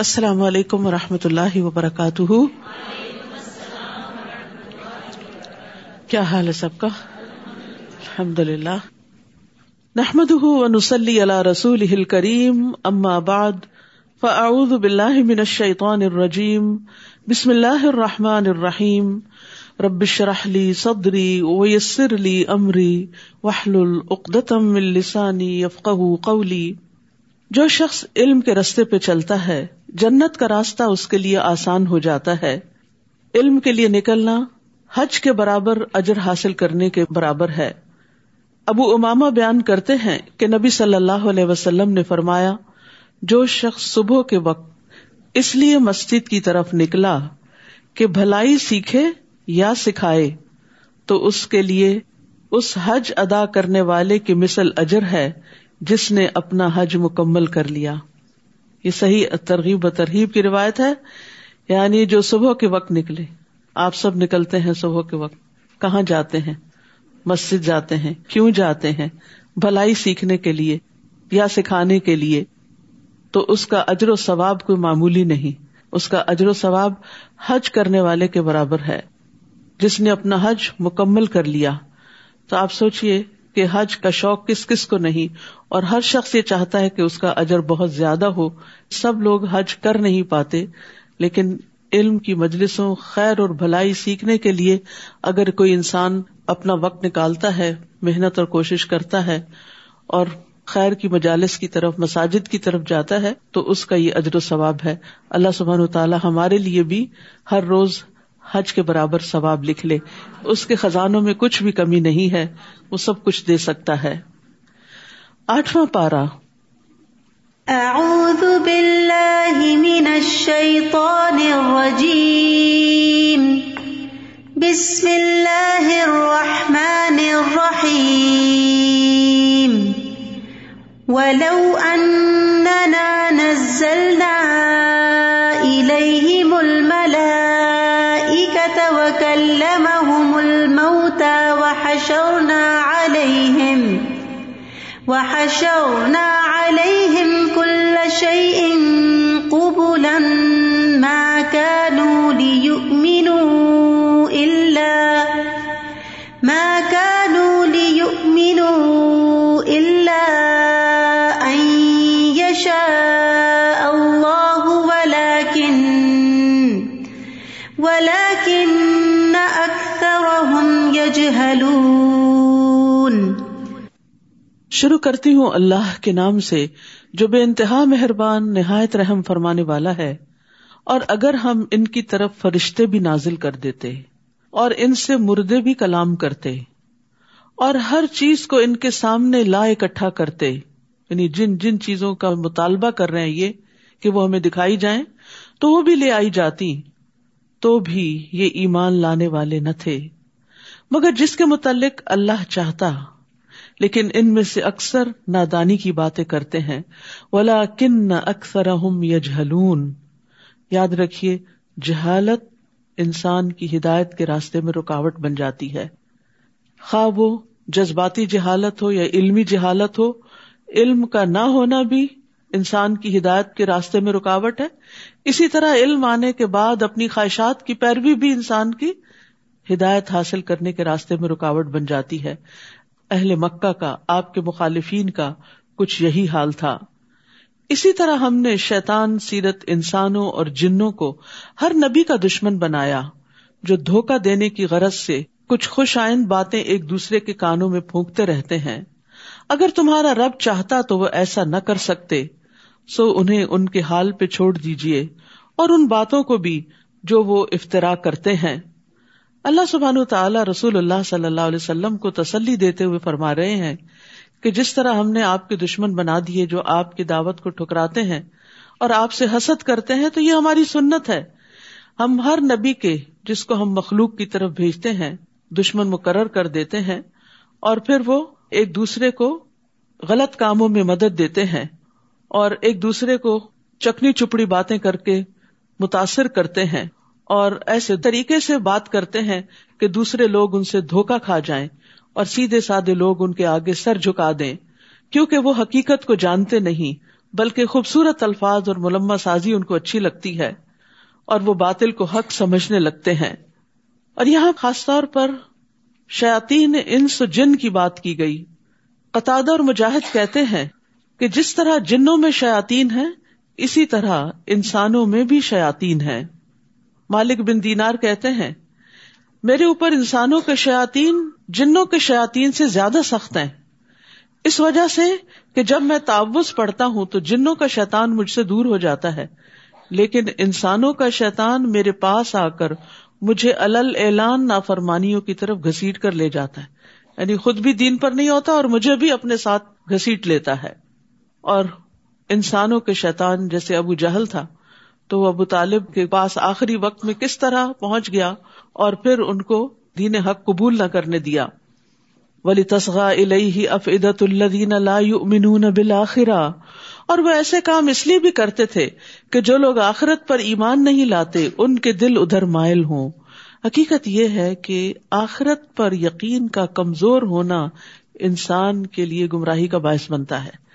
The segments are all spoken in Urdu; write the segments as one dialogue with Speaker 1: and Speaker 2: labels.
Speaker 1: السلام علیکم و رحمۃ اللہ وبرکاتہ۔ کیا حال ہے سب کا؟ الحمد للہ نحمد نسلی اللہ رسول کریم اما بعد، فاعوذ باللہ من الشیطان الرجیم، بسم اللہ الرحمٰن الرحیم۔ ربش رحلی صدری ویسر لی امری وحل العقدم السانی یفق قولی۔ جو شخص علم کے رستے پہ چلتا ہے، جنت کا راستہ اس کے لیے آسان ہو جاتا ہے۔ علم کے لیے نکلنا حج کے برابر اجر حاصل کرنے کے برابر ہے۔ ابو اماما بیان کرتے ہیں کہ نبی صلی اللہ علیہ وسلم نے فرمایا، جو شخص صبح کے وقت اس لیے مسجد کی طرف نکلا کہ بھلائی سیکھے یا سکھائے، تو اس کے لیے اس حج ادا کرنے والے کی مثل اجر ہے جس نے اپنا حج مکمل کر لیا۔ یہ صحیح ترغیب و ترغیب کی روایت ہے یعنی جو صبح کے وقت نکلے۔ آپ سب نکلتے ہیں صبح کے وقت۔ کہاں جاتے ہیں؟ مسجد جاتے ہیں۔ کیوں جاتے ہیں؟ بھلائی سیکھنے کے لیے یا سکھانے کے لیے۔ تو اس کا اجر و ثواب کوئی معمولی نہیں۔ اس کا اجر و ثواب حج کرنے والے کے برابر ہے۔ جس نے اپنا حج مکمل کر لیا۔ تو آپ سوچیے کہ حج کا شوق کس کس کو نہیں اور ہر شخص یہ چاہتا ہے کہ اس کا اجر بہت زیادہ ہو۔ سب لوگ حج کر نہیں پاتے، لیکن علم کی مجلسوں، خیر اور بھلائی سیکھنے کے لیے اگر کوئی انسان اپنا وقت نکالتا ہے، محنت اور کوشش کرتا ہے اور خیر کی مجالس کی طرف، مساجد کی طرف جاتا ہے، تو اس کا یہ اجر و ثواب ہے۔ اللہ سبحان و تعالیٰ ہمارے لیے بھی ہر روز حج کے برابر ثواب لکھ لے۔ اس کے خزانوں میں کچھ بھی کمی نہیں ہے، وہ سب کچھ دے سکتا ہے۔ آٹھواں پارا
Speaker 2: اعوذ باللہ من الشیطان الرجیم۔ بسم اللہ الرحمن الرحیم۔ ولو اننا نزلنا الیہم الملائکة وکلمہم الموتى وحشرنا علیہم وحشرنا عليهم كل شيء قبلا ما كانوا ليؤمنوا إلا ما كانوا ليؤمنوا إلا أن يشاء الله ولكن ولكن
Speaker 1: شروع کرتی ہوں اللہ کے نام سے، جو بے انتہا مہربان، نہایت رحم فرمانے والا ہے، اور اگر ہم ان کی طرف فرشتے بھی نازل کر دیتے، اور ان سے مردے بھی کلام کرتے، اور ہر چیز کو ان کے سامنے لا اکٹھا کرتے یعنی جن جن چیزوں کا مطالبہ کر رہے ہیں یہ، کہ وہ ہمیں دکھائی جائیں، تو وہ بھی لے آئی جاتی۔ تو بھی یہ ایمان لانے والے نہ تھے۔ مگر جس کے متعلق اللہ چاہتا، لیکن ان میں سے اکثر نادانی کی باتیں کرتے ہیں۔ ولا کن اکثر یجہلون یاد رکھیے، جہالت انسان کی ہدایت کے راستے میں رکاوٹ بن جاتی ہے۔ خواہ وہ جذباتی جہالت ہو یا علمی جہالت ہو، علم کا نہ ہونا بھی انسان کی ہدایت کے راستے میں رکاوٹ ہے۔ اسی طرح علم آنے کے بعد اپنی خواہشات کی پیروی بھی انسان کی ہدایت حاصل کرنے کے راستے میں رکاوٹ بن جاتی ہے۔ اہل مکہ کا، آپ کے مخالفین کا کچھ یہی حال تھا۔ اسی طرح ہم نے شیطان، سیرت انسانوں اور جنوں کو ہر نبی کا دشمن بنایا، جو دھوکا دینے کی غرض سے کچھ خوش آئند باتیں ایک دوسرے کے کانوں میں پھونکتے رہتے ہیں۔ اگر تمہارا رب چاہتا تو وہ ایسا نہ کر سکتے۔ سو انہیں ان کے حال پہ چھوڑ دیجیے اور ان باتوں کو بھی جو وہ افطرا کرتے ہیں۔ اللہ سبحان تعالیٰ رسول اللہ صلی اللہ علیہ وسلم کو تسلی دیتے ہوئے فرما رہے ہیں کہ جس طرح ہم نے آپ کے دشمن بنا دیے جو آپ کی دعوت کو ٹھکراتے ہیں اور آپ سے حسد کرتے ہیں تو یہ ہماری سنت ہے۔ ہم ہر نبی کے جس کو ہم مخلوق کی طرف بھیجتے ہیں دشمن مقرر کر دیتے ہیں اور پھر وہ ایک دوسرے کو غلط کاموں میں مدد دیتے ہیں۔ اور ایک دوسرے کو چکنی چپڑی باتیں کر کے متاثر کرتے ہیں اور ایسے طریقے سے بات کرتے ہیں کہ دوسرے لوگ ان سے دھوکا کھا جائیں اور سیدھے سادے لوگ ان کے آگے سر جھکا دیں، کیونکہ وہ حقیقت کو جانتے نہیں، بلکہ خوبصورت الفاظ اور ملما سازی ان کو اچھی لگتی ہے اور وہ باطل کو حق سمجھنے لگتے ہیں۔ اور یہاں خاص طور پر شاطین انس و جن کی بات کی گئی۔ قطع اور مجاہد کہتے ہیں کہ جس طرح جنوں میں شاطین ہیں، اسی طرح انسانوں میں بھی شاطین ہیں۔ مالک بن دینار کہتے ہیں، میرے اوپر انسانوں کے شاطین جنوں کے شاطین سے زیادہ سخت ہیں۔ اس وجہ سے کہ جب میں تعوض پڑھتا ہوں تو جنوں کا شیطان مجھ سے دور ہو جاتا ہے۔ لیکن انسانوں کا شیطان میرے پاس آ کر مجھے الل اعلان نافرمانیوں کی طرف گھسیٹ کر لے جاتا ہے۔ یعنی خود بھی دین پر نہیں ہوتا اور مجھے بھی اپنے ساتھ گھسیٹ لیتا ہے۔ اور انسانوں کے شیطان جیسے ابو جہل تھا، تو وہ ابو طالب کے پاس آخری وقت میں کس طرح پہنچ گیا اور پھر ان کو دین حق قبول نہ کرنے دیا۔ ولی تصغا الہی افعدت الدین اللہ بالآخرہ اور وہ ایسے کام اس لیے بھی کرتے تھے کہ جو لوگ آخرت پر ایمان نہیں لاتے، ان کے دل ادھر مائل ہوں۔ حقیقت یہ ہے کہ آخرت پر یقین کا کمزور ہونا انسان کے لیے گمراہی کا باعث بنتا ہے۔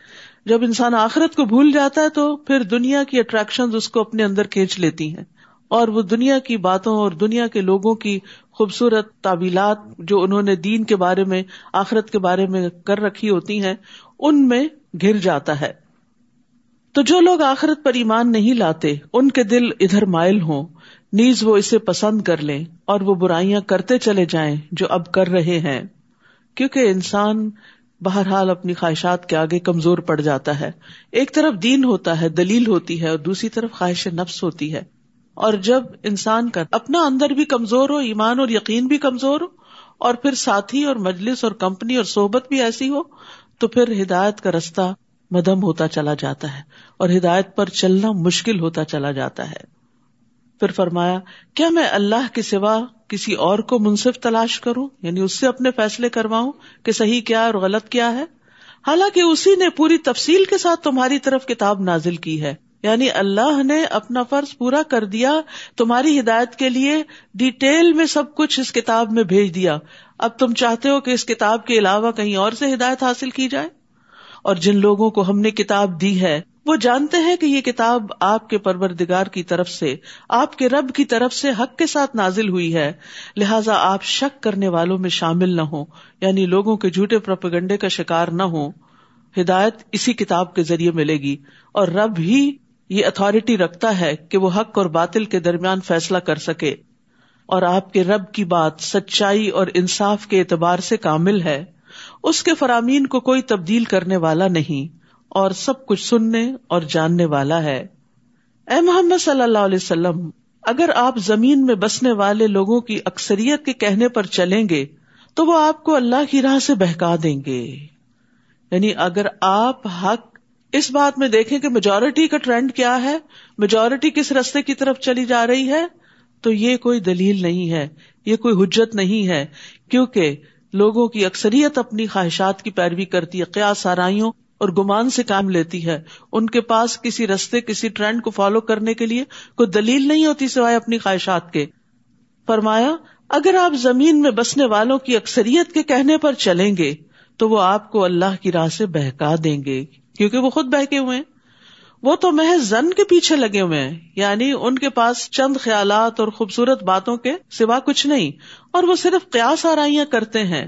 Speaker 1: جب انسان آخرت کو بھول جاتا ہے تو پھر دنیا کی اٹریکشن اس کو اپنے اندر کھینچ لیتی ہیں۔ اور وہ دنیا کی باتوں اور دنیا کے لوگوں کی خوبصورت تعبیلات جو انہوں نے دین کے بارے میں، آخرت کے بارے میں کر رکھی ہوتی ہیں، ان میں گر جاتا ہے۔ تو جو لوگ آخرت پر ایمان نہیں لاتے، ان کے دل ادھر مائل ہوں۔ نیز وہ اسے پسند کر لیں اور وہ برائیاں کرتے چلے جائیں جو اب کر رہے ہیں۔ کیونکہ انسان بہرحال اپنی خواہشات کے آگے کمزور پڑ جاتا ہے۔ ایک طرف دین ہوتا ہے، دلیل ہوتی ہے اور دوسری طرف خواہش نفس ہوتی ہے۔ اور جب انسان کا اپنا اندر بھی کمزور ہو، ایمان اور یقین بھی کمزور ہو، اور پھر ساتھی اور مجلس اور کمپنی اور صحبت بھی ایسی ہو، تو پھر ہدایت کا رستہ مدم ہوتا چلا جاتا ہے اور ہدایت پر چلنا مشکل ہوتا چلا جاتا ہے۔ پھر فرمایا، کیا میں اللہ کے سوا کسی اور کو منصف تلاش کروں؟ یعنی اس سے اپنے فیصلے کرواؤں کہ صحیح کیا اور غلط کیا ہے؟ حالانکہ اسی نے پوری تفصیل کے ساتھ تمہاری طرف کتاب نازل کی ہے۔ یعنی اللہ نے اپنا فرض پورا کر دیا، تمہاری ہدایت کے لیے ڈیٹیل میں سب کچھ اس کتاب میں بھیج دیا۔ اب تم چاہتے ہو کہ اس کتاب کے علاوہ کہیں اور سے ہدایت حاصل کی جائے؟ اور جن لوگوں کو ہم نے کتاب دی ہے وہ جانتے ہیں کہ یہ کتاب آپ کے پروردگار کی طرف سے، آپ کے رب کی طرف سے حق کے ساتھ نازل ہوئی ہے۔ لہٰذا آپ شک کرنے والوں میں شامل نہ ہو یعنی لوگوں کے جھوٹے پروپگنڈے کا شکار نہ ہو ہدایت اسی کتاب کے ذریعے ملے گی۔ اور رب ہی یہ اتارٹی رکھتا ہے کہ وہ حق اور باطل کے درمیان فیصلہ کر سکے۔ اور آپ کے رب کی بات سچائی اور انصاف کے اعتبار سے کامل ہے۔ اس کے فرامین کو کوئی تبدیل کرنے والا نہیں۔ اور سب کچھ سننے اور جاننے والا ہے۔ اے محمد صلی اللہ علیہ وسلم، اگر آپ زمین میں بسنے والے لوگوں کی اکثریت کے کہنے پر چلیں گے، تو وہ آپ کو اللہ کی راہ سے بہکا دیں گے۔ یعنی اگر آپ حق اس بات میں دیکھیں کہ میجورٹی کا ٹرینڈ کیا ہے میجورٹی کس رستے کی طرف چلی جا رہی ہے، تو یہ کوئی دلیل نہیں ہے، یہ کوئی حجت نہیں ہے۔ کیونکہ لوگوں کی اکثریت اپنی خواہشات کی پیروی کرتی ہے، قیاس سارائیوں اور گمان سے کام لیتی ہے۔ ان کے پاس کسی رستے، کسی ٹرینڈ کو فالو کرنے کے لیے کوئی دلیل نہیں ہوتی سوائے اپنی خواہشات کے۔ فرمایا، اگر آپ زمین میں بسنے والوں کی اکثریت کے کہنے پر چلیں گے، تو وہ آپ کو اللہ کی راہ سے بہکا دیں گے۔ کیونکہ وہ خود بہکے ہوئے ہیں۔ وہ تو محض زن کے پیچھے لگے ہوئے ہیں۔ یعنی ان کے پاس چند خیالات اور خوبصورت باتوں کے سوا کچھ نہیں، اور وہ صرف قیاس آرائیاں کرتے ہیں۔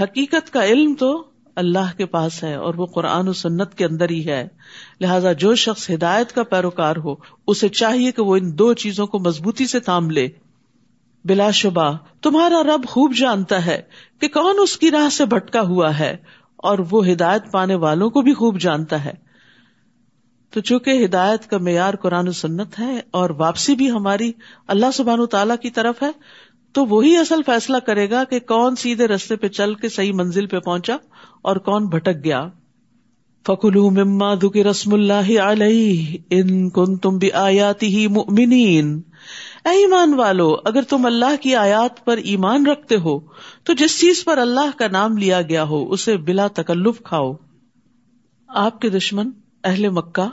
Speaker 1: حقیقت کا علم تو اللہ کے پاس ہے اور وہ قرآن و سنت کے اندر ہی ہے۔ لہذا جو شخص ہدایت کا پیروکار ہو، اسے چاہیے کہ وہ ان دو چیزوں کو مضبوطی سے تھام لے۔ بلا شبہ، تمہارا رب خوب جانتا ہے کہ کون اس کی راہ سے بھٹکا ہوا ہے اور وہ ہدایت پانے والوں کو بھی خوب جانتا ہے۔ تو چونکہ ہدایت کا معیار قرآن و سنت ہے اور واپسی بھی ہماری اللہ سبحان تعالی کی طرف ہے تو وہی اصل فیصلہ کرے گا کہ کون سیدھے رستے پہ چل کے صحیح منزل پہ پہنچا اور کون بھٹک گیا۔ فکلو مما دکی رسم اللہ علیہ ان کن تم بھی آیاتی ہی مؤمنین اے ایمان والو، اگر تم اللہ کی آیات پر ایمان رکھتے ہو، تو جس چیز پر اللہ کا نام لیا گیا ہو، اسے بلا تکلف کھاؤ۔ آپ کے دشمن اہل مکہ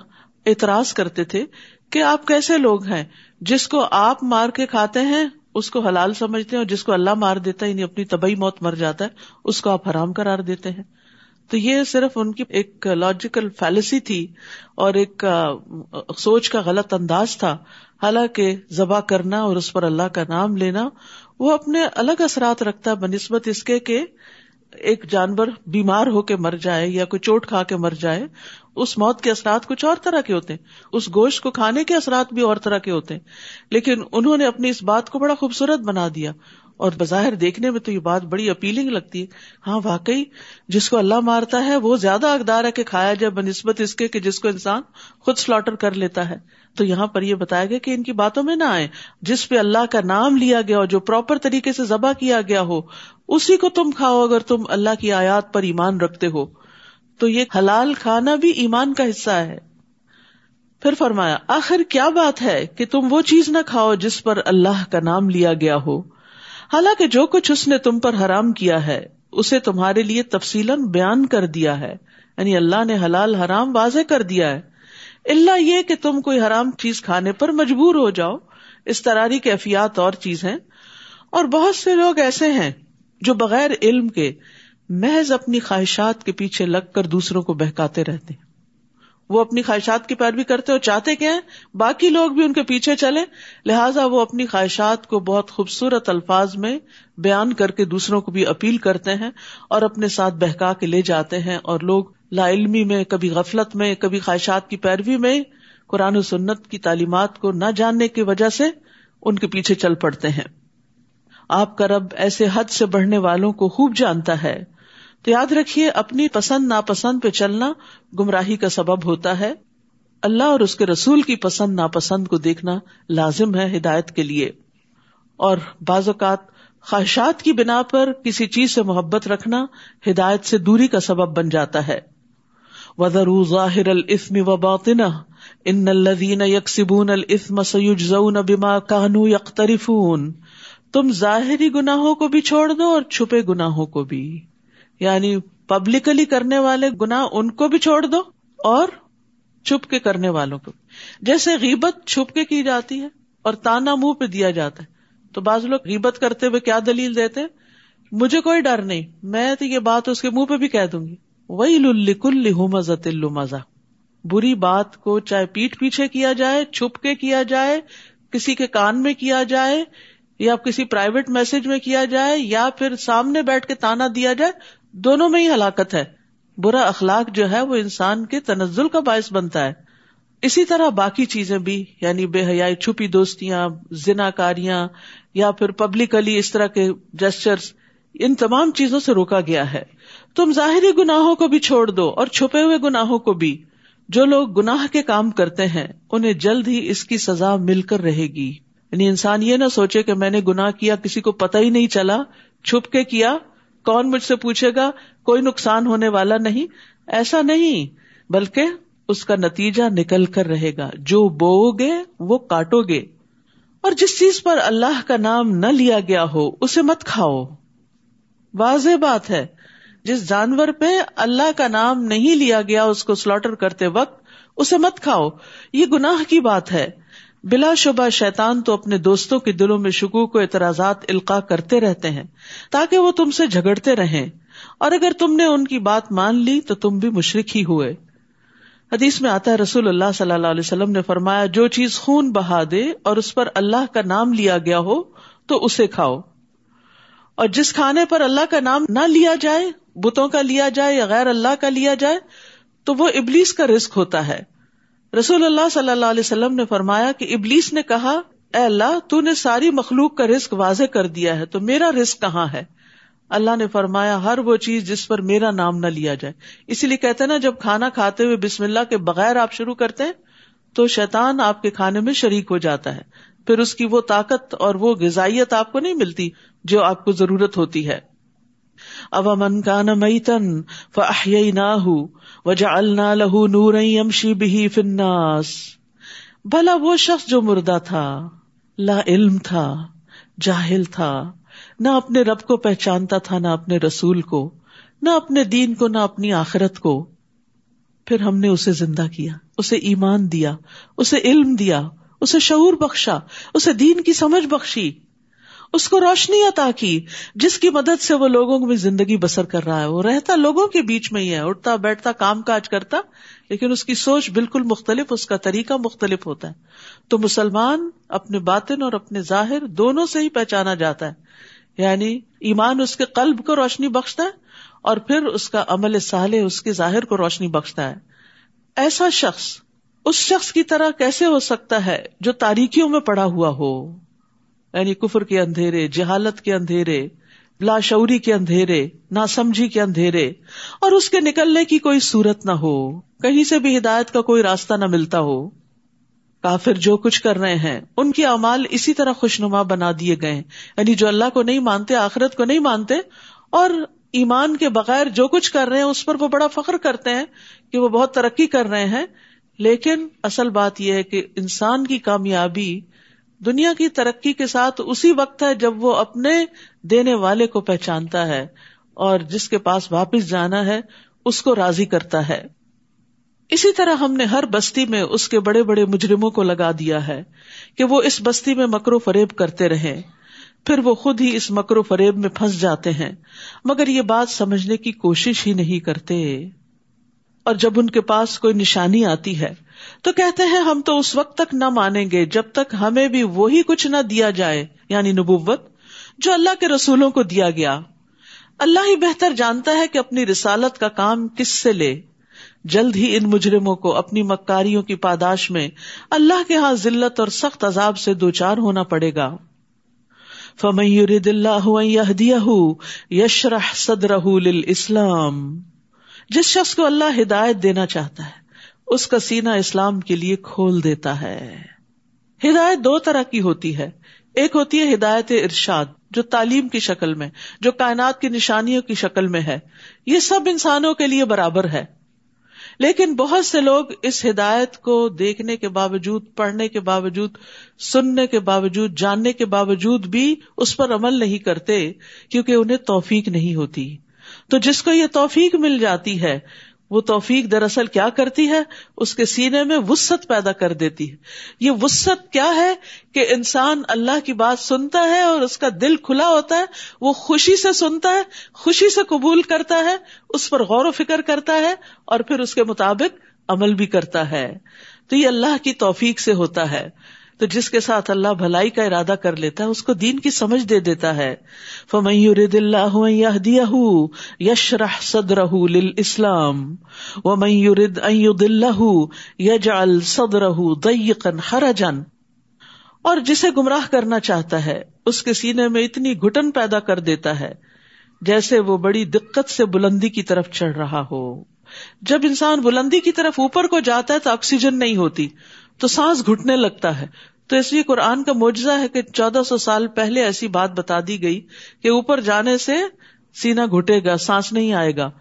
Speaker 1: اعتراض کرتے تھے کہ آپ کیسے لوگ ہیں، جس کو آپ مار کے کھاتے ہیں اس کو حلال سمجھتے ہیں اور جس کو اللہ مار دیتا ہے یعنی اپنی طبی موت مر جاتا ہے، اس کو آپ حرام قرار دیتے ہیں۔ تو یہ صرف ان کی ایک لاجیکل فیلسی تھی اور ایک سوچ کا غلط انداز تھا۔ حالانکہ ذبح کرنا اور اس پر اللہ کا نام لینا، وہ اپنے الگ اثرات رکھتا بہ نسبت اس کے کہ ایک جانور بیمار ہو کے مر جائے یا کوئی چوٹ کھا کے مر جائے، اس موت کے اثرات کچھ اور طرح کے ہوتے ہیں۔ اس گوشت کو کھانے کے اثرات بھی اور طرح کے ہوتے ہیں۔ لیکن انہوں نے اپنی اس بات کو بڑا خوبصورت بنا دیا۔ اور بظاہر دیکھنے میں تو یہ بات بڑی اپیلنگ لگتی ہے۔ ہاں واقعی جس کو اللہ مارتا ہے، وہ زیادہ اقدار ہے کہ کھایا جائے، بنسبت اس کے کہ جس کو انسان خود سلاٹر کر لیتا ہے۔ تو یہاں پر یہ بتایا گیا کہ ان کی باتوں میں نہ آئے جس پہ اللہ کا نام لیا گیا ہو جو پراپر طریقے سے ذبح کیا گیا ہو، اسی کو تم کھاؤ اگر تم اللہ کی آیات پر ایمان رکھتے ہو۔ تو یہ حلال کھانا بھی ایمان کا حصہ ہے۔ پھر فرمایا، آخر کیا بات ہے کہ تم وہ چیز نہ کھاؤ جس پر اللہ کا نام لیا گیا ہو۔ حالانکہ جو کچھ اس نے تم پر حرام کیا ہے، اسے تمہارے لیے تفصیل بیان کر دیا ہے۔ یعنی اللہ نے حلال حرام واضح کر دیا ہے۔ اللہ یہ کہ تم کوئی حرام چیز کھانے پر مجبور ہو جاؤ۔ اس طرح کیفیات اور چیز ہیں اور بہت سے لوگ ایسے ہیں جو بغیر علم کے محض اپنی خواہشات کے پیچھے لگ کر دوسروں کو بہکاتے رہتے ہیں۔ وہ اپنی خواہشات کی پیروی کرتے اور چاہتے کیا ہیں؟ باقی لوگ بھی ان کے پیچھے چلے لہٰذا وہ اپنی خواہشات کو بہت خوبصورت الفاظ میں بیان کر کے دوسروں کو بھی اپیل کرتے ہیں اور اپنے ساتھ بہکا کے لے جاتے ہیں اور لوگ لا علمی میں، کبھی غفلت میں، کبھی خواہشات کی پیروی میں قرآن و سنت کی تعلیمات کو نہ جاننے کی وجہ سے ان کے پیچھے چل پڑتے ہیں۔ آپ کا رب ایسے حد سے بڑھنے والوں کو خوب جانتا ہے۔ تو یاد رکھیے، اپنی پسند ناپسند پہ چلنا گمراہی کا سبب ہوتا ہے۔ اللہ اور اس کے رسول کی پسند ناپسند کو دیکھنا لازم ہے ہدایت کے لیے۔ اور بعض اوقات خواہشات کی بنا پر کسی چیز سے محبت رکھنا ہدایت سے دوری کا سبب بن جاتا ہے۔ وزر ظاہر الفم و باطن ان الدین یکسبون الفم سیجزون بما کانو یقترفون تم ظاہری گناہوں کو بھی چھوڑ دو اور چھپے گناہوں کو بھی۔ یعنی پبلکلی کرنے والے گنا ان کو بھی چھوڑ دو اور چھپ کے کرنے والوں کو جیسے غیبت چھپ کے کی جاتی ہے اور تانا منہ پہ دیا جاتا ہے، تو بعض لوگ غیبت کرتے ہوئے کیا دلیل دیتے مجھے کوئی ڈر نہیں، میں تو یہ بات اس کے منہ پہ بھی کہہ دوں گی۔ وہی لکل مزہ مزہ بری بات کو چاہے پیٹ پیچھے کیا جائے چھپ کے کیا جائے، کسی کے کان میں کیا جائے، یا کسی پرائیویٹ میسج میں کیا جائے، یا پھر سامنے بیٹھ کے تانا دیا جائے دونوں میں ہی ہلاکت ہے۔ برا اخلاق جو ہے وہ انسان کے تنزل کا باعث بنتا ہے۔ اسی طرح باقی چیزیں بھی یعنی بے حیائی چھپی دوستیاں، زنا کاریاں، یا پھر پبلکلی اس طرح کے جسچرس ان تمام چیزوں سے روکا گیا ہے۔ تم ظاہری گناہوں کو بھی چھوڑ دو اور چھپے ہوئے گناہوں کو بھی۔ جو لوگ گناہ کے کام کرتے ہیں، انہیں جلد ہی اس کی سزا مل کر رہے گی۔ یعنی انسان یہ نہ سوچے کہ میں نے گناہ کیا، کسی کو پتہ ہی نہیں چلا، چھپ کے کیا کون مجھ سے پوچھے گا، کوئی نقصان ہونے والا نہیں؟ ایسا نہیں، بلکہ اس کا نتیجہ نکل کر رہے گا۔ جو بو گے وہ کاٹو گے اور جس چیز پر اللہ کا نام نہ لیا گیا ہو، اسے مت کھاؤ۔ واضح بات ہے، جس جانور پہ اللہ کا نام نہیں لیا گیا، اس کو سلاٹر کرتے وقت، اسے مت کھاؤ۔ یہ گناہ کی بات ہے۔ بلا شبہ شیتان تو اپنے دوستوں کے دلوں میں شکو کو اعتراضات القاع کرتے رہتے ہیں، تاکہ وہ تم سے جھگڑتے رہیں۔ اور اگر تم نے ان کی بات مان لی تو تم بھی مشرق ہی ہوئے۔ حدیث میں آتا ہے، رسول اللہ صلی اللہ علیہ وسلم نے فرمایا، جو چیز خون بہا دے اور اس پر اللہ کا نام لیا گیا ہو تو اسے کھاؤ۔ اور جس کھانے پر اللہ کا نام نہ لیا جائے، بتوں کا لیا جائے یا غیر اللہ کا لیا جائے، تو وہ ابلیس کا رسک ہوتا ہے۔ رسول اللہ صلی اللہ علیہ وسلم نے فرمایا کہ ابلیس نے کہا، اے اللہ، تو نے ساری مخلوق کا رسک واضح کر دیا ہے، تو میرا رسک کہاں ہے؟ اللہ نے فرمایا، ہر وہ چیز جس پر میرا نام نہ لیا جائے۔ اسی لیے کہتے نا، جب کھانا کھاتے ہوئے بسم اللہ کے بغیر آپ شروع کرتے ہیں، تو شیطان آپ کے کھانے میں شریک ہو جاتا ہے۔ پھر اس کی وہ طاقت اور وہ غذائیت آپ کو نہیں ملتی جو آپ کو ضرورت ہوتی ہے۔ اب امن کا میتن فی نہ وجعلنا له نورا يمشي به في الناس. بھلا وہ شخص جو مردہ تھا، لا علم تھا، جاہل تھا، نہ اپنے رب کو پہچانتا تھا، نہ اپنے رسول کو، نہ اپنے دین کو، نہ اپنی آخرت کو، پھر ہم نے اسے زندہ کیا، اسے ایمان دیا، اسے علم دیا، اسے شعور بخشا، اسے دین کی سمجھ بخشی اس کو روشنی عطا کی، جس کی مدد سے وہ لوگوں میں زندگی بسر کر رہا ہے۔ وہ رہتا لوگوں کے بیچ میں ہی ہے، اٹھتا، بیٹھتا، کام کاج کرتا، لیکن اس کی سوچ بالکل مختلف، اس کا طریقہ مختلف ہوتا ہے۔ تو مسلمان اپنے باطن اور اپنے ظاہر دونوں سے ہی پہچانا جاتا ہے۔ یعنی ایمان اس کے قلب کو روشنی بخشتا ہے اور پھر اس کا عمل صالح، اس کے ظاہر کو روشنی بخشتا ہے۔ ایسا شخص، اس شخص کی طرح کیسے ہو سکتا ہے جو تاریخیوں میں پڑا ہوا ہو؟ یعنی کفر کے اندھیرے، جہالت کے اندھیرے، لاشعوری کے اندھیرے، ناسمجھی کے اندھیرے، اور اس کے نکلنے کی کوئی صورت نہ ہو، کہیں سے بھی ہدایت کا کوئی راستہ نہ ملتا ہو۔ کافر جو کچھ کر رہے ہیں، ان کی امال اسی طرح خوشنما بنا دیے گئے یعنی جو اللہ کو نہیں مانتے، آخرت کو نہیں مانتے، اور ایمان کے بغیر جو کچھ کر رہے ہیں، اس پر وہ بڑا فخر کرتے ہیں کہ وہ بہت ترقی کر رہے ہیں۔ لیکن اصل بات یہ ہے کہ انسان کی کامیابی دنیا کی ترقی کے ساتھ اسی وقت ہے جب وہ اپنے دینے والے کو پہچانتا ہے اور جس کے پاس واپس جانا ہے، اس کو راضی کرتا ہے۔ اسی طرح ہم نے ہر بستی میں اس کے بڑے بڑے مجرموں کو لگا دیا ہے کہ وہ اس بستی میں مکرو فریب کرتے رہے پھر وہ خود ہی اس مکرو فریب میں پھنس جاتے ہیں۔ مگر یہ بات سمجھنے کی کوشش ہی نہیں کرتے۔ اور جب ان کے پاس کوئی نشانی آتی ہے تو کہتے ہیں ہم تو اس وقت تک نہ مانیں گے جب تک ہمیں بھی وہی کچھ نہ دیا جائے یعنی نبوت، جو اللہ کے رسولوں کو دیا گیا۔ اللہ ہی بہتر جانتا ہے کہ اپنی رسالت کا کام کس سے لے۔ جلد ہی ان مجرموں کو اپنی مکاریوں کی پاداش میں اللہ کے ہاں ذلت اور سخت عذاب سے دو چار ہونا پڑے گا۔ فمد اللہ یشرح صدرہ اسلام جس شخص کو اللہ ہدایت دینا چاہتا ہے اس کا سینا اسلام کے لیے کھول دیتا ہے۔ ہدایت دو طرح کی ہوتی ہے۔ ایک ہوتی ہے ہدایت ارشاد، جو تعلیم کی شکل میں، جو کائنات کی نشانیوں کی شکل میں ہے۔ یہ سب انسانوں کے لیے برابر ہے۔ لیکن بہت سے لوگ اس ہدایت کو دیکھنے کے باوجود، پڑھنے کے باوجود، سننے کے باوجود، جاننے کے باوجود بھی اس پر عمل نہیں کرتے، کیونکہ انہیں توفیق نہیں ہوتی۔ تو جس کو یہ توفیق مل جاتی ہے وہ توفیق دراصل کیا کرتی ہے؟ اس کے سینے میں وسط پیدا کر دیتی ہے۔ یہ وسط کیا ہے کہ انسان اللہ کی بات سنتا ہے اور اس کا دل کھلا ہوتا ہے، وہ خوشی سے سنتا ہے، خوشی سے قبول کرتا ہے، اس پر غور و فکر کرتا ہے اور پھر اس کے مطابق عمل بھی کرتا ہے۔ تو یہ اللہ کی توفیق سے ہوتا ہے۔ تو جس کے ساتھ اللہ بھلائی کا ارادہ کر لیتا ہے، اس کو دین کی سمجھ دے دیتا ہے۔ فمیور اللہ یشرح صدر اسلام و میورد اللہ یجعل صدر ضيقا حرجا اور جسے گمراہ کرنا چاہتا ہے، اس کے سینے میں اتنی گھٹن پیدا کر دیتا ہے، جیسے وہ بڑی دقت سے بلندی کی طرف چڑھ رہا ہو۔ جب انسان بلندی کی طرف اوپر کو جاتا ہے تو آکسیجن نہیں ہوتی۔ تو سانس گھٹنے لگتا ہے۔ تو اس لیے قرآن کا معجزہ ہے کہ چودہ سو سال پہلے ایسی بات بتا دی گئی کہ اوپر جانے سے سینا گھٹے گا، سانس نہیں آئے گا۔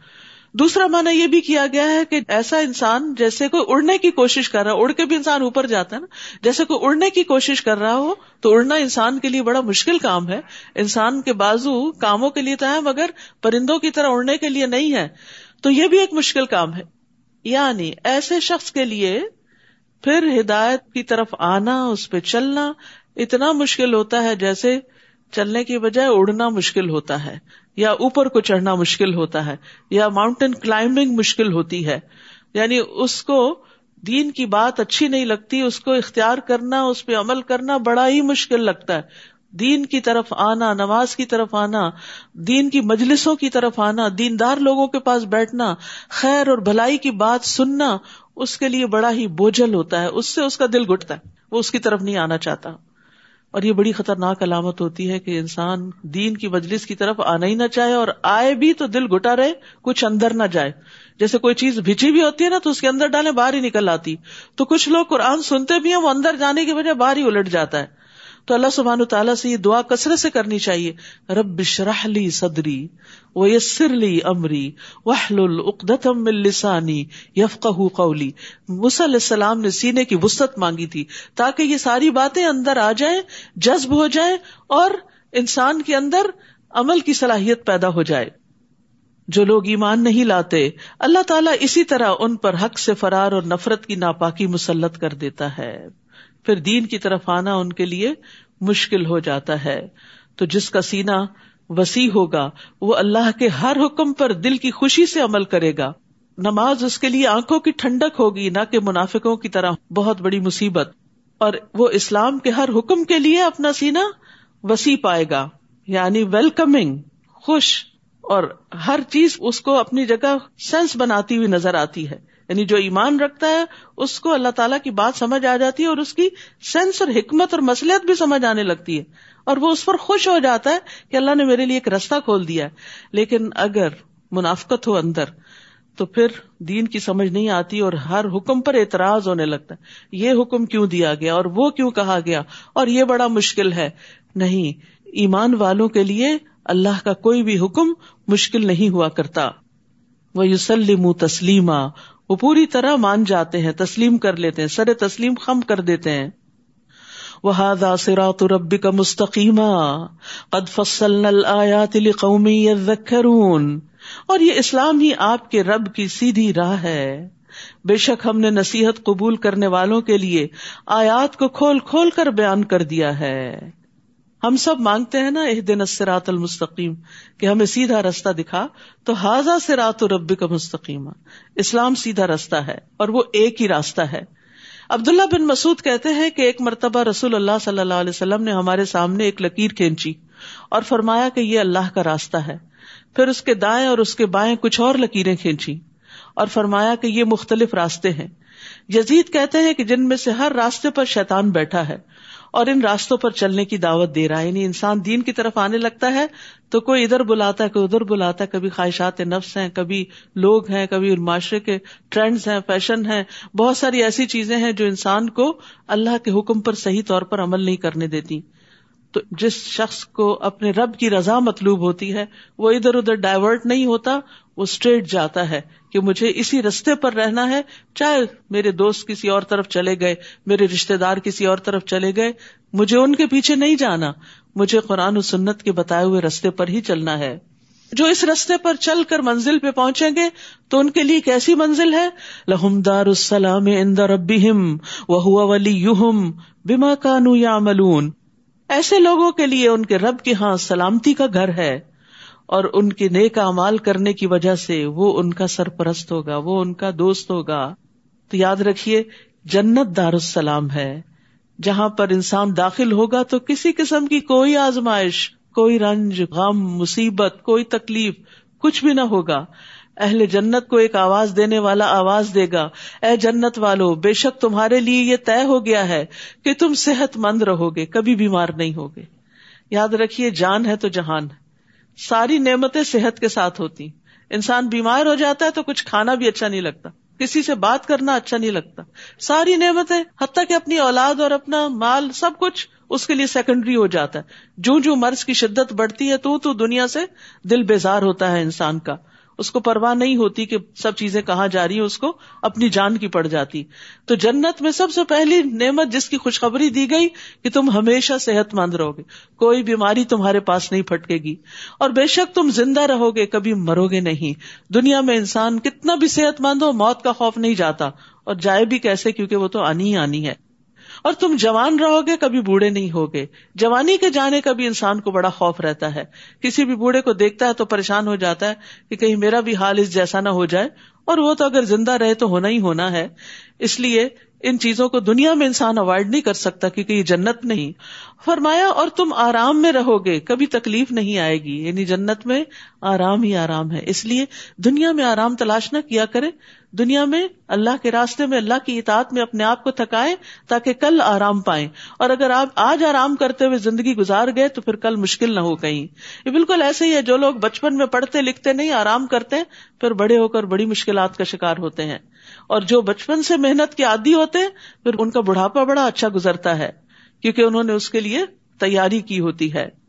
Speaker 1: دوسرا مانا یہ بھی کیا گیا ہے کہ ایسا انسان جیسے کوئی اڑنے کی کوشش کر رہا ہے اڑ کے بھی انسان اوپر جاتا ہے نا۔ جیسے کوئی اڑنے کی کوشش کر رہا ہو تو اڑنا انسان کے لیے بڑا مشکل کام ہے۔ انسان کے بازو کاموں کے لیے تو ہے، مگر پرندوں کی طرح اڑنے کے لیے نہیں ہے۔ تو یہ بھی ایک مشکل کام ہے۔ یعنی ایسے شخص کے لیے پھر ہدایت کی طرف آنا، اس پہ چلنا اتنا مشکل ہوتا ہے جیسے چلنے کی بجائے اڑنا مشکل ہوتا ہے، یا اوپر کو چڑھنا مشکل ہوتا ہے، یا ماؤنٹین کلائمبنگ مشکل ہوتی ہے۔ یعنی اس کو دین کی بات اچھی نہیں لگتی، اس کو اختیار کرنا، اس پہ عمل کرنا بڑا ہی مشکل لگتا ہے۔ دین کی طرف آنا، نماز کی طرف آنا، دین کی مجلسوں کی طرف آنا، دیندار لوگوں کے پاس بیٹھنا، خیر اور بھلائی کی بات سننا، اس کے لیے بڑا ہی بوجھل ہوتا ہے، اس سے اس کا دل گٹتا ہے، وہ اس کی طرف نہیں آنا چاہتا۔ اور یہ بڑی خطرناک علامت ہوتی ہے کہ انسان دین کی مجلس کی طرف آنا ہی نہ چاہے اور آئے بھی تو دل گٹا رہے، کچھ اندر نہ جائے۔ جیسے کوئی چیز بھچی بھی ہوتی ہے نا تو اس کے اندر ڈالے باہر ہی نکل آتی۔ تو کچھ لوگ قرآن سنتے بھی ہیں، وہ اندر جانے کی وجہ باہر ہی الٹ جاتا ہے۔ تو اللہ سبحان تعالیٰ سے یہ دعا کثرت سے کرنی چاہیے۔ رب شرح لی صدری و یسر لی امری وحل العقدم لسانی یفق قولی۔ مس علیہ السلام نے سینے کی وسط مانگی تھی تاکہ یہ ساری باتیں اندر آ جائیں، جذب ہو جائے اور انسان کے اندر عمل کی صلاحیت پیدا ہو جائے۔ جو لوگ ایمان نہیں لاتے، اللہ تعالیٰ اسی طرح ان پر حق سے فرار اور نفرت کی ناپاکی مسلط کر دیتا ہے۔ پھر دین کی طرف آنا ان کے لیے مشکل ہو جاتا ہے۔ تو جس کا سینا وسیع ہوگا، وہ اللہ کے ہر حکم پر دل کی خوشی سے عمل کرے گا۔ نماز اس کے لیے آنکھوں کی ٹھنڈک ہوگی، نہ کہ منافقوں کی طرح۔ بہت بڑی مصیبت۔ اور وہ اسلام کے ہر حکم کے لیے اپنا سینا وسیع پائے گا۔ یعنی ویلکمنگ خوش۔ اور ہر چیز اس کو اپنی جگہ سینس بناتی ہوئی نظر آتی ہے۔ یعنی جو ایمان رکھتا ہے، اس کو اللہ تعالیٰ کی بات سمجھ آ جاتی ہے اور اس کی سینس اور حکمت اور مسلحت بھی سمجھ آنے لگتی ہے۔ اور وہ اس پر خوش ہو جاتا ہے کہ اللہ نے میرے لیے ایک رستہ کھول دیا ہے۔ لیکن اگر منافقت ہو اندر، تو پھر دین کی سمجھ نہیں آتی اور ہر حکم پر اعتراض ہونے لگتا ہے۔ یہ حکم کیوں دیا گیا اور وہ کیوں کہا گیا؟ اور یہ بڑا مشکل ہے۔ نہیں، ایمان والوں کے لیے اللہ کا کوئی بھی حکم مشکل نہیں ہوا کرتا۔ وہ یوسلم تسلیما وہ پوری طرح مان جاتے ہیں، تسلیم کر لیتے ہیں، سر تسلیم خم کر دیتے ہیں۔ وہ سراط ربی کا مستقیمہ قد فصل آیات قومی اور یہ اسلام ہی آپ کے رب کی سیدھی راہ ہے۔ بے شک ہم نے نصیحت قبول کرنے والوں کے لیے آیات کو کھول کھول کر بیان کر دیا ہے۔ ہم سب مانگتے ہیں نا ایک دن اسرات المستقیم کہ ہمیں سیدھا رستہ دکھا تو حاضا سرات رب کا مستقیم اسلام سیدھا راستہ ہے اور وہ ایک ہی راستہ ہے۔ عبداللہ بن مسعود کہتے ہیں کہ ایک مرتبہ رسول اللہ صلی اللہ علیہ وسلم نے ہمارے سامنے ایک لکیر کھینچی اور فرمایا کہ یہ اللہ کا راستہ ہے۔ پھر اس کے دائیں اور اس کے بائیں کچھ اور لکیریں کھینچی اور فرمایا کہ یہ مختلف راستے ہیں۔ یزید کہتے ہیں کہ جن میں سے ہر راستے پر شیطان بیٹھا ہے۔ اور ان راستوں پر چلنے کی دعوت دے رہا ہے۔ یعنی انسان دین کی طرف آنے لگتا ہے تو کوئی ادھر بلاتا ہے، کوئی ادھر بلاتا ہے۔ کبھی خواہشات نفس ہیں، کبھی لوگ ہیں، کبھی معاشرے کے ٹرینڈز ہیں، فیشن ہیں۔ بہت ساری ایسی چیزیں ہیں جو انسان کو اللہ کے حکم پر صحیح طور پر عمل نہیں کرنے دیتی۔ تو جس شخص کو اپنے رب کی رضا مطلوب ہوتی ہے، وہ ادھر ادھر ڈائیورٹ نہیں ہوتا، وہ اسٹریٹ جاتا ہے کہ مجھے اسی رستے پر رہنا ہے، چاہے میرے دوست کسی اور طرف چلے گئے، میرے رشتے دار کسی اور طرف چلے گئے، مجھے ان کے پیچھے نہیں جانا، مجھے قرآن و سنت کے بتائے ہوئے رستے پر ہی چلنا ہے۔ جو اس رستے پر چل کر منزل پہ پہنچیں گے، تو ان کے لیے کیسی منزل ہے؟ لہم دار السلام وہ ولی یوہم بیما کانو یا ملون ایسے لوگوں کے لیے ان کے رب کے ہاں سلامتی کا گھر ہے اور ان کے نیک امال کرنے کی وجہ سے وہ ان کا سرپرست ہوگا، وہ ان کا دوست ہوگا۔ تو یاد رکھیے، جنت دار السلام ہے۔ جہاں پر انسان داخل ہوگا تو کسی قسم کی کوئی آزمائش، کوئی رنج، غم، مصیبت، کوئی تکلیف، کچھ بھی نہ ہوگا۔ اہل جنت کو ایک آواز دینے والا آواز دے گا۔ اے جنت والو، بے شک تمہارے لیے یہ طے ہو گیا ہے کہ تم صحت مند رہو گے کبھی بیمار نہیں ہوگے۔ یاد رکھیے، جان ہے تو جہان۔ ہے ساری نعمتیں صحت کے ساتھ ہوتی۔ انسان بیمار ہو جاتا ہے تو کچھ کھانا بھی اچھا نہیں لگتا۔ کسی سے بات کرنا اچھا نہیں لگتا۔ ساری نعمتیں، حتیٰ کہ اپنی اولاد اور اپنا مال، سب کچھ اس کے لیے سیکنڈری ہو جاتا ہے۔ جو جو مرض کی شدت بڑھتی ہے، تو تو دنیا سے دل بیزار ہوتا ہے انسان کا۔ اس کو پرواہ نہیں ہوتی کہ سب چیزیں کہاں جا رہی ہیں، اس کو اپنی جان کی پڑ جاتی۔ تو جنت میں سب سے پہلی نعمت جس کی خوشخبری دی گئی کہ تم ہمیشہ صحت مند رہو گے۔ کوئی بیماری تمہارے پاس نہیں پھٹکے گی۔ اور بے شک تم زندہ رہو گے، کبھی مرو گے نہیں۔ دنیا میں انسان کتنا بھی صحت مند ہو، موت کا خوف نہیں جاتا۔ اور جائے بھی کیسے، کیونکہ وہ تو آنی ہی آنی ہے۔ اور تم جوان رہو گے، کبھی بوڑھے نہیں ہوگے۔ جوانی کے جانے کا بھی انسان کو بڑا خوف رہتا ہے۔ کسی بھی بوڑھے کو دیکھتا ہے تو پریشان ہو جاتا ہے کہ کہیں میرا بھی حال اس جیسا نہ ہو جائے۔ اور وہ تو اگر زندہ رہے تو ہونا ہی ہونا ہے۔ اس لیے ان چیزوں کو دنیا میں انسان اوائڈ نہیں کر سکتا کیونکہ یہ جنت نہیں۔ فرمایا، اور تم آرام میں رہو گے، کبھی تکلیف نہیں آئے گی۔ یعنی جنت میں آرام ہی آرام ہے۔ اس لیے دنیا میں آرام تلاش نہ کیا کرے۔ دنیا میں اللہ کے راستے میں، اللہ کی اطاعت میں اپنے آپ کو تھکائے تاکہ کل آرام پائیں۔ اور اگر آپ آج آرام کرتے ہوئے زندگی گزار گئے تو پھر کل مشکل نہ ہو کہیں۔ یہ بالکل ایسے ہی ہے، جو لوگ بچپن میں پڑھتے لکھتے نہیں، آرام کرتے پھر بڑے ہو کر بڑی مشکلات کا شکار ہوتے ہیں۔ اور جو بچپن سے محنت کے عادی ہوتے ہیں، پھر ان کا بڑھاپا بڑا اچھا گزرتا ہے، کیونکہ انہوں نے اس کے لیے تیاری کی ہوتی ہے۔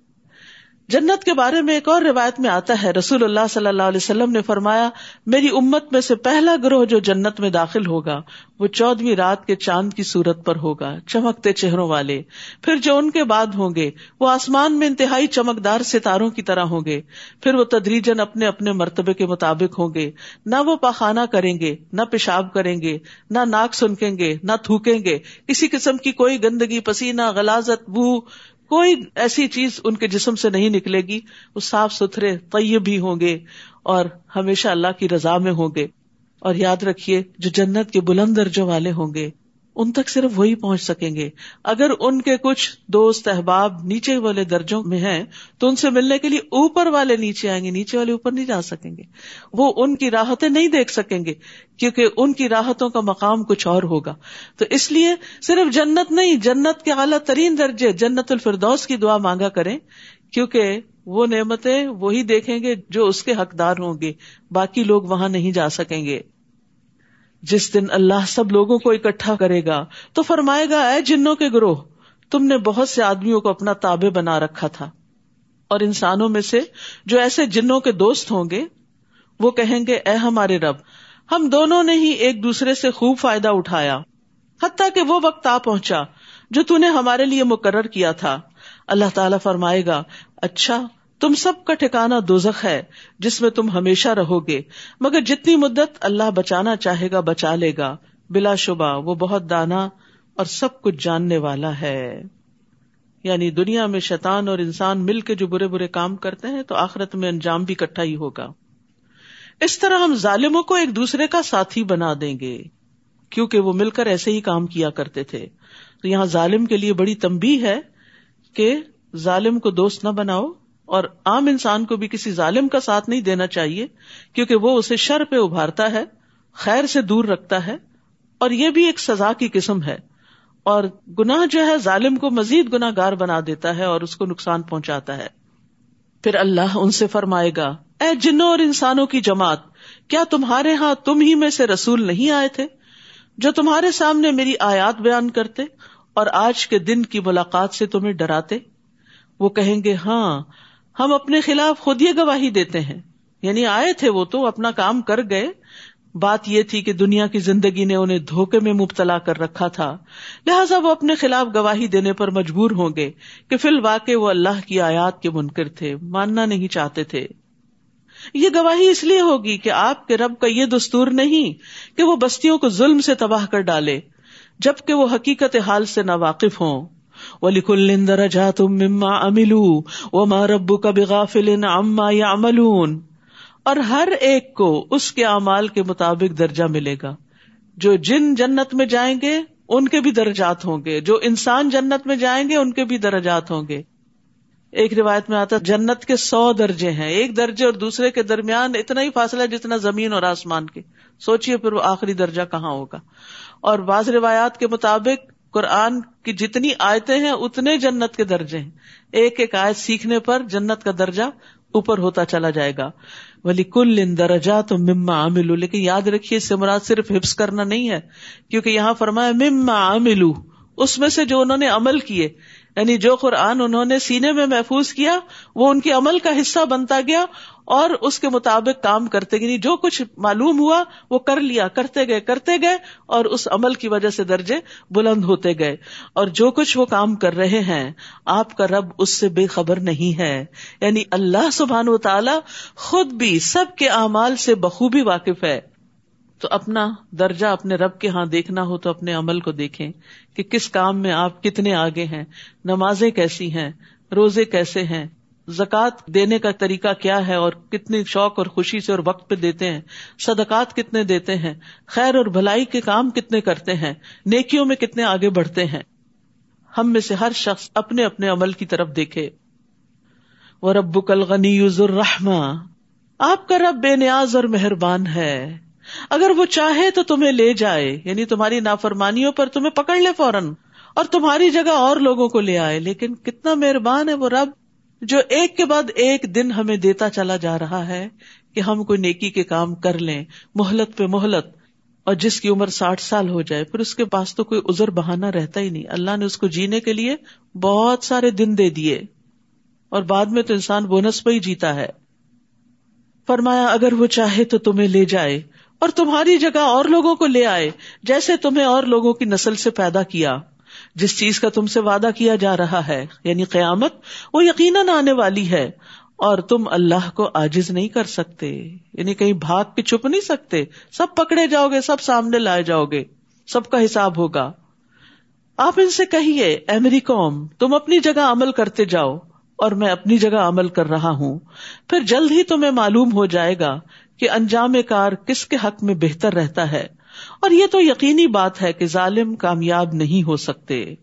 Speaker 1: جنت کے بارے میں ایک اور روایت میں آتا ہے۔ رسول اللہ صلی اللہ علیہ وسلم نے فرمایا، میری امت میں سے پہلا گروہ جو جنت میں داخل ہوگا، وہ چودہویں رات کے چاند کی صورت پر ہوگا، چمکتے چہروں والے۔ پھر جو ان کے بعد ہوں گے، وہ آسمان میں انتہائی چمکدار ستاروں کی طرح ہوں گے۔ پھر وہ تدریجن اپنے اپنے مرتبے کے مطابق ہوں گے۔ نہ وہ پاخانہ کریں گے، نہ پیشاب کریں گے، نہ ناک سنکیں گے، نہ تھوکیں گے۔ کسی قسم کی کوئی گندگی، پسینہ، غلازت، بو کوئی ایسی چیز ان کے جسم سے نہیں نکلے گی، وہ صاف ستھرے، طیب بھی ہوں گے اور ہمیشہ اللہ کی رضا میں ہوں گے۔ اور یاد رکھیے، جو جنت کے بلند درجوں والے ہوں گے ان تک صرف وہی پہنچ سکیں گے۔ اگر ان کے کچھ دوست احباب نیچے والے درجوں میں ہیں، تو ان سے ملنے کے لیے اوپر والے نیچے آئیں گے، نیچے والے اوپر نہیں جا سکیں گے۔ وہ ان کی راحتیں نہیں دیکھ سکیں گے، کیونکہ ان کی راحتوں کا مقام کچھ اور ہوگا۔ تو اس لیے صرف جنت نہیں، جنت کے اعلیٰ ترین درجے جنت الفردوس کی دعا مانگا کریں، کیونکہ وہ نعمتیں وہی دیکھیں گے جو اس کے حقدار ہوں گے، باقی لوگ وہاں نہیں جا سکیں گے۔ جس دن اللہ سب لوگوں کو اکٹھا کرے گا تو فرمائے گا، اے جنوں کے گروہ، تم نے بہت سے آدمیوں کو اپنا تابے بنا رکھا تھا۔ اور انسانوں میں سے جو ایسے جنوں کے دوست ہوں گے، وہ کہیں گے، اے ہمارے رب، ہم دونوں نے ہی ایک دوسرے سے خوب فائدہ اٹھایا۔ حتیٰ کہ وہ وقت آ پہنچا جو تون نے ہمارے لیے مقرر کیا تھا۔ اللہ تعالیٰ فرمائے گا اچھا تم سب کا ٹھکانا دوزخ ہے، جس میں تم ہمیشہ رہو گے۔ مگر جتنی مدت اللہ بچانا چاہے گا، بچا لے گا۔ بلا شبہ، وہ بہت دانا اور سب کچھ جاننے والا ہے۔ یعنی دنیا میں شیطان اور انسان مل کے جو برے برے کام کرتے ہیں، تو آخرت میں انجام بھی کٹھا ہی ہوگا۔ اس طرح ہم ظالموں کو ایک دوسرے کا ساتھی بنا دیں گے۔ کیونکہ وہ مل کر ایسے ہی کام کیا کرتے تھے۔ تو یہاں ظالم کے لیے بڑی تمبی ہے کہ ظالم کو دوست نہ بناؤ۔ اور عام انسان کو بھی کسی ظالم کا ساتھ نہیں دینا چاہیے، کیونکہ وہ اسے شر پہ ابھارتا ہے، خیر سے دور رکھتا ہے، اور یہ بھی ایک سزا کی قسم ہے۔ اور گناہ جو ہے، ظالم کو مزید گنا گار بنا دیتا ہے اور اس کو نقصان پہنچاتا ہے۔ پھر اللہ ان سے فرمائے گا، اے جنوں اور انسانوں کی جماعت، کیا تمہارے ہاں تم ہی میں سے رسول نہیں آئے تھے جو تمہارے سامنے میری آیات بیان کرتے اور آج کے دن کی ملاقات سے تمہیں ڈراتے؟ وہ کہیں گے ہاں ہم اپنے خلاف خود یہ گواہی دیتے ہیں۔ یعنی آئے تھے وہ تو، اپنا کام کر گئے۔ بات یہ تھی کہ دنیا کی زندگی نے انہیں دھوکے میں مبتلا کر رکھا تھا۔ لہٰذا وہ اپنے خلاف گواہی دینے پر مجبور ہوں گے کہ فی الواقع وہ اللہ کی آیات کے منکر تھے، ماننا نہیں چاہتے تھے۔ یہ گواہی اس لیے ہوگی کہ آپ کے رب کا یہ دستور نہیں کہ وہ بستیوں کو ظلم سے تباہ کر ڈالے، جبکہ وہ حقیقت حال سے نا واقف ہوں۔ ولیکل درجات مما املو وما ربک بغافل عما یعملون اور ہر ایک کو اس کے اعمال کے مطابق درجہ ملے گا۔ جو جن جنت میں جائیں گے، ان کے بھی درجات ہوں گے۔ جو انسان جنت میں جائیں گے، ان کے بھی درجات ہوں گے۔ ایک روایت میں آتا جنت کے سو درجے ہیں۔ ایک درجے اور دوسرے کے درمیان اتنا ہی فاصلہ جتنا زمین اور آسمان کے۔ سوچیے پھر وہ آخری درجہ کہاں ہوگا۔ اور بعض روایات کے مطابق قرآن کی جتنی آیتیں ہیں اتنے جنت کے درجے ہیں۔ ایک ایک آیت سیکھنے پر جنت کا درجہ اوپر ہوتا چلا جائے گا۔ ولی کل ان تو مما عاملو لیکن یاد رکھیے، اس سے مراد صرف حفظ کرنا نہیں ہے، کیونکہ یہاں فرمایا مما عاملو اس میں سے جو انہوں نے عمل کیے یعنی جو قرآن انہوں نے سینے میں محفوظ کیا، وہ ان کے عمل کا حصہ بنتا گیا اور اس کے مطابق کام کرتے گئے۔ یعنی جو کچھ معلوم ہوا، وہ کر لیا، کرتے گئے کرتے گئے اور اس عمل کی وجہ سے درجے بلند ہوتے گئے۔ اور جو کچھ وہ کام کر رہے ہیں، آپ کا رب اس سے بے خبر نہیں ہے۔ یعنی اللہ سبحان و تعالی خود بھی سب کے اعمال سے بخوبی واقف ہے۔ تو اپنا درجہ اپنے رب کے ہاں دیکھنا ہو تو اپنے عمل کو دیکھیں کہ کس کام میں آپ کتنے آگے ہیں، نمازیں کیسی ہیں، روزے کیسے ہیں، زکوٰۃ دینے کا طریقہ کیا ہے اور کتنی شوق اور خوشی سے اور وقت پہ دیتے ہیں، صدقات کتنے دیتے ہیں، خیر اور بھلائی کے کام کتنے کرتے ہیں، نیکیوں میں کتنے آگے بڑھتے ہیں۔ ہم میں سے ہر شخص اپنے اپنے عمل کی طرف دیکھے۔ وہ رب کل غنی الرحمہ۔ آپ کا رب بے نیاز اور مہربان ہے۔ اگر وہ چاہے تو تمہیں لے جائے یعنی تمہاری نافرمانیوں پر تمہیں پکڑ لے فوراً، اور تمہاری جگہ اور لوگوں کو لے آئے، لیکن کتنا مہربان ہے وہ رب جو ایک کے بعد ایک دن ہمیں دیتا چلا جا رہا ہے کہ ہم کوئی نیکی کے کام کر لیں محلت پہ محلت اور جس کی عمر ساٹھ سال ہو جائے، پھر اس کے پاس تو کوئی ازر بہانا رہتا ہی نہیں۔ اللہ نے اس کو جینے کے لیے بہت سارے دن دے دیے، اور بعد میں تو انسان بونس پہ ہی جیتا ہے۔ فرمایا، اگر وہ چاہے تو تمہیں لے جائے۔ اور تمہاری جگہ اور لوگوں کو لے آئے جیسے تمہیں اور لوگوں کی نسل سے پیدا کیا۔ جس چیز کا تم سے وعدہ کیا جا رہا ہے یعنی قیامت، وہ یقیناً آنے والی ہے اور تم اللہ کو آجز نہیں کر سکتے یعنی کہیں بھاگ کے چھپ نہیں سکتے۔ سب پکڑے جاؤ گے، سب سامنے لائے جاؤ گے، سب کا حساب ہوگا۔ آپ ان سے کہیے، اے میری قوم، تم اپنی جگہ عمل کرتے جاؤ اور میں اپنی جگہ عمل کر رہا ہوں۔ پھر جلد ہی تمہیں معلوم ہو جائے گا کہ انجام کار کس کے حق میں بہتر رہتا ہے۔ اور یہ تو یقینی بات ہے کہ ظالم کامیاب نہیں ہو سکتے۔